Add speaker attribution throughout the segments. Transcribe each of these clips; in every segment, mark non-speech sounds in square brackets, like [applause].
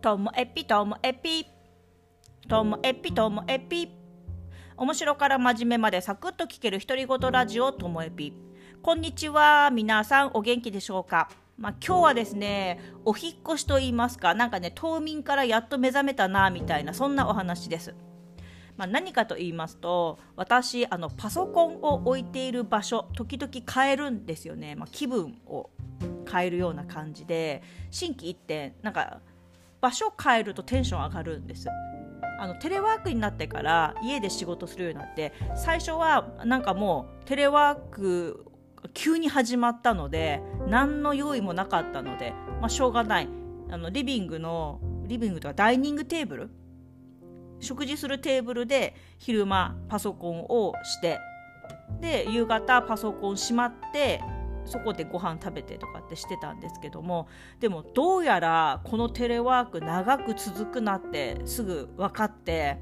Speaker 1: ともえぴともえぴともえぴともえぴ面白から真面目までサクッと聞ける独り言ラジオともえぴこんにちは皆さんお元気でしょうか？まあ、今日はですねお引越しと言いますか。なんかね冬眠からやっと目覚めたなみたいなそんなお話です。まあ、何かと言いますと私あのパソコンを置いている場所時々変えるんですよね、まあ、気分を変えるような感じで心機一転なんか場所変えるとテンション上がるんです。あのテレワークになってから家で仕事するようになって最初はなんかもうテレワーク急に始まったので何の用意もなかったので、まあ、しょうがない。あのリビングのリビングとかダイニングテーブル？食事するテーブルで昼間パソコンをしてで夕方パソコンしまってそこでご飯食べてとかってしてたんですけどもでもどうやらこのテレワーク長く続くなってすぐ分かって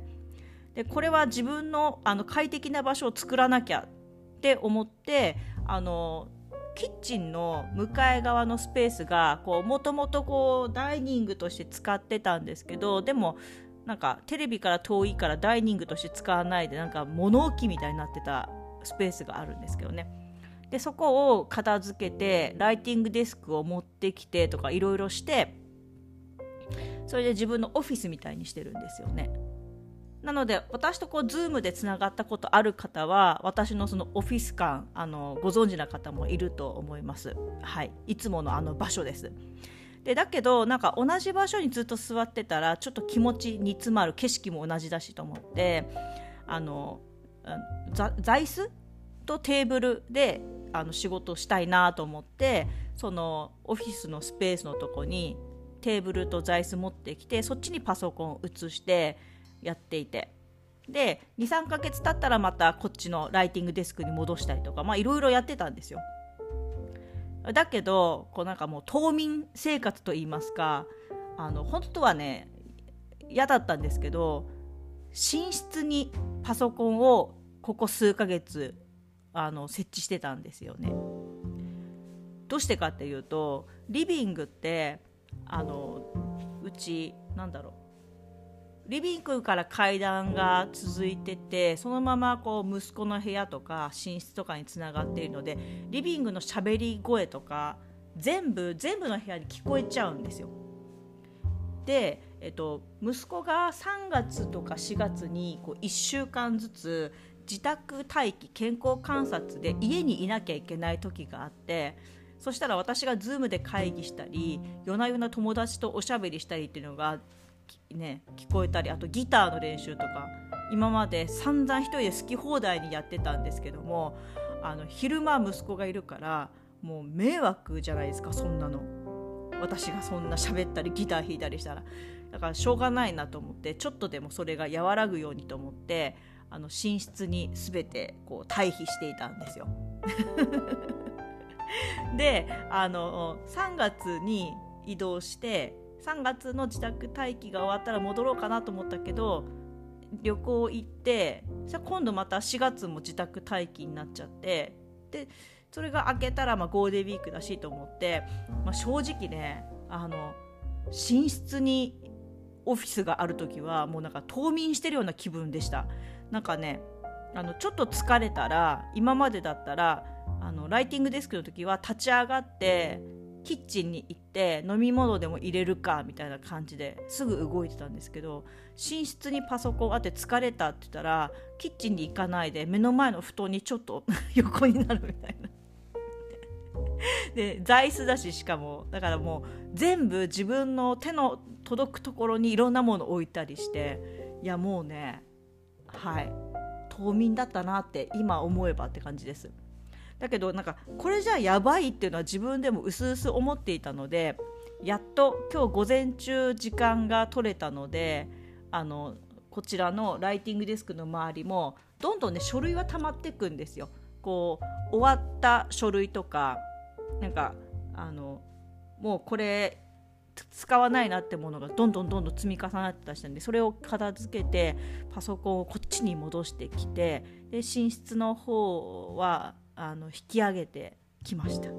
Speaker 1: でこれは自分のあの快適な場所を作らなきゃって思ってあのキッチンの向かい側のスペースがもともとダイニングとして使ってたんですけどでもなんかテレビから遠いからダイニングとして使わないでなんか物置みたいになってたスペースがあるんですけどね。でそこを片付けてライティングデスクを持ってきてとかいろいろしてそれで自分のオフィスみたいにしてるんですよね。なので私とこう Zoom でつながったことある方は私のそのオフィス感あのご存知な方もいると思います。はい。いつものあの場所です。でだけどなんか同じ場所にずっと座ってたらちょっと気持ち煮詰まる景色も同じだしと思ってあの座椅子とテーブルであの仕事したいなと思ってそのオフィスのスペースのとこにテーブルと座椅子持ってきてそっちにパソコンを移してやっていてで23ヶ月経ったらまたこっちのライティングデスクに戻したりとかいろいろやってたんですよ。だけどこうなんかもう冬眠生活といいますかあの本当はね嫌だったんですけど寝室にパソコンをここ数ヶ月あの設置してたんですよね。どうしてかっていうとリビングってあのうちなんだろうリビングから階段が続いててそのままこう息子の部屋とか寝室とかにつながっているのでリビングのしゃべり声とか全部全部の部屋に聞こえちゃうんですよ。で、えっと、息子が3月とか4月にこう1週間ずつ自宅待機健康観察で家にいなきゃいけない時があってそしたら私が Zoom で会議したり夜な夜な友達とおしゃべりしたりっていうのがね、聞こえたりあとギターの練習とか今まで散々一人で好き放題にやってたんですけどもあの昼間息子がいるからもう迷惑じゃないですかそんなの。私がそんな喋ったりギター弾いたりしたら。だからしょうがないなと思ってちょっとでもそれが和らぐようにと思ってあの寝室に全てこう退避していたんですよ。[laughs] であの3月に移動して3月の自宅待機が終わったら戻ろうかなと思ったけど旅行行ってじゃ今度また4月も自宅待機になっちゃってでそれが明けたらまあゴールデンウィークだしと思って、まあ、正直ねあの寝室にオフィスがある時はもうなんか冬眠してるような気分でしたなんかねあのちょっと疲れたら今までだったらあのライティングデスクの時は立ち上がってキッチンに行って飲み物でも入れるかみたいな感じですぐ動いてたんですけど寝室にパソコンあって疲れたって言ったらキッチンに行かないで目の前の布団にちょっと [laughs] 横になるみたいな。で座椅子だししかもだからもう全部自分の手の届くところにいろんなもの置いたりしていやもうねはい冬眠だったなって今思えばって感じです。だけどなんかこれじゃやばいっていうのは自分でも薄々思っていたのでやっと今日午前中時間が取れたのであのこちらのライティングデスクの周りもどんどんね書類は溜まっていくんですよ。こう終わった書類とかなんかあのもうこれ使わないなってものがどんどんどんどん積み重なってたしたんでそれを片付けてパソコンをこっちに戻してきてで寝室の方はあの引き上げてきました。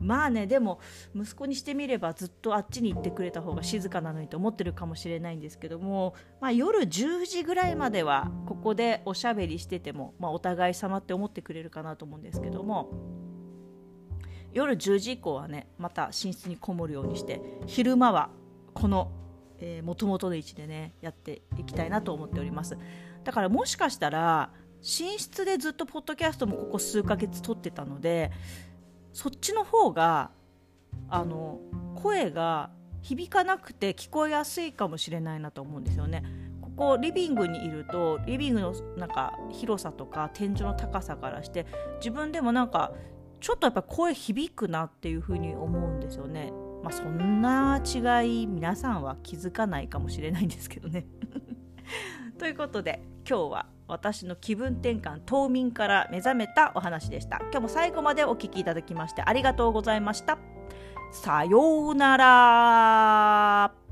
Speaker 1: まあねでも息子にしてみればずっとあっちに行ってくれた方が静かなのにと思ってるかもしれないんですけども、まあ、夜10時ぐらいまではここでおしゃべりしてても、まあ、お互い様って思ってくれるかなと思うんですけども夜10時以降はねまた寝室にこもるようにして昼間はこのもともとの位置でねやっていきたいなと思っておりますだからもしかしたら寝室でずっとポッドキャストもここ数ヶ月撮ってたのでそっちの方があの声が響かなくて聞こえやすいかもしれないなと思うんですよね。ここリビングにいるとリビングのなんか広さとか天井の高さからして自分でもなんかちょっとやっぱ声響くなっていう風に思うんですよね。まあ、そんな違い皆さんは気づかないかもしれないんですけどね。[laughs] ということで今日は私の気分転換冬眠から目覚めたお話でした。今日も最後までお聴きいただきましてありがとうございました。さようなら。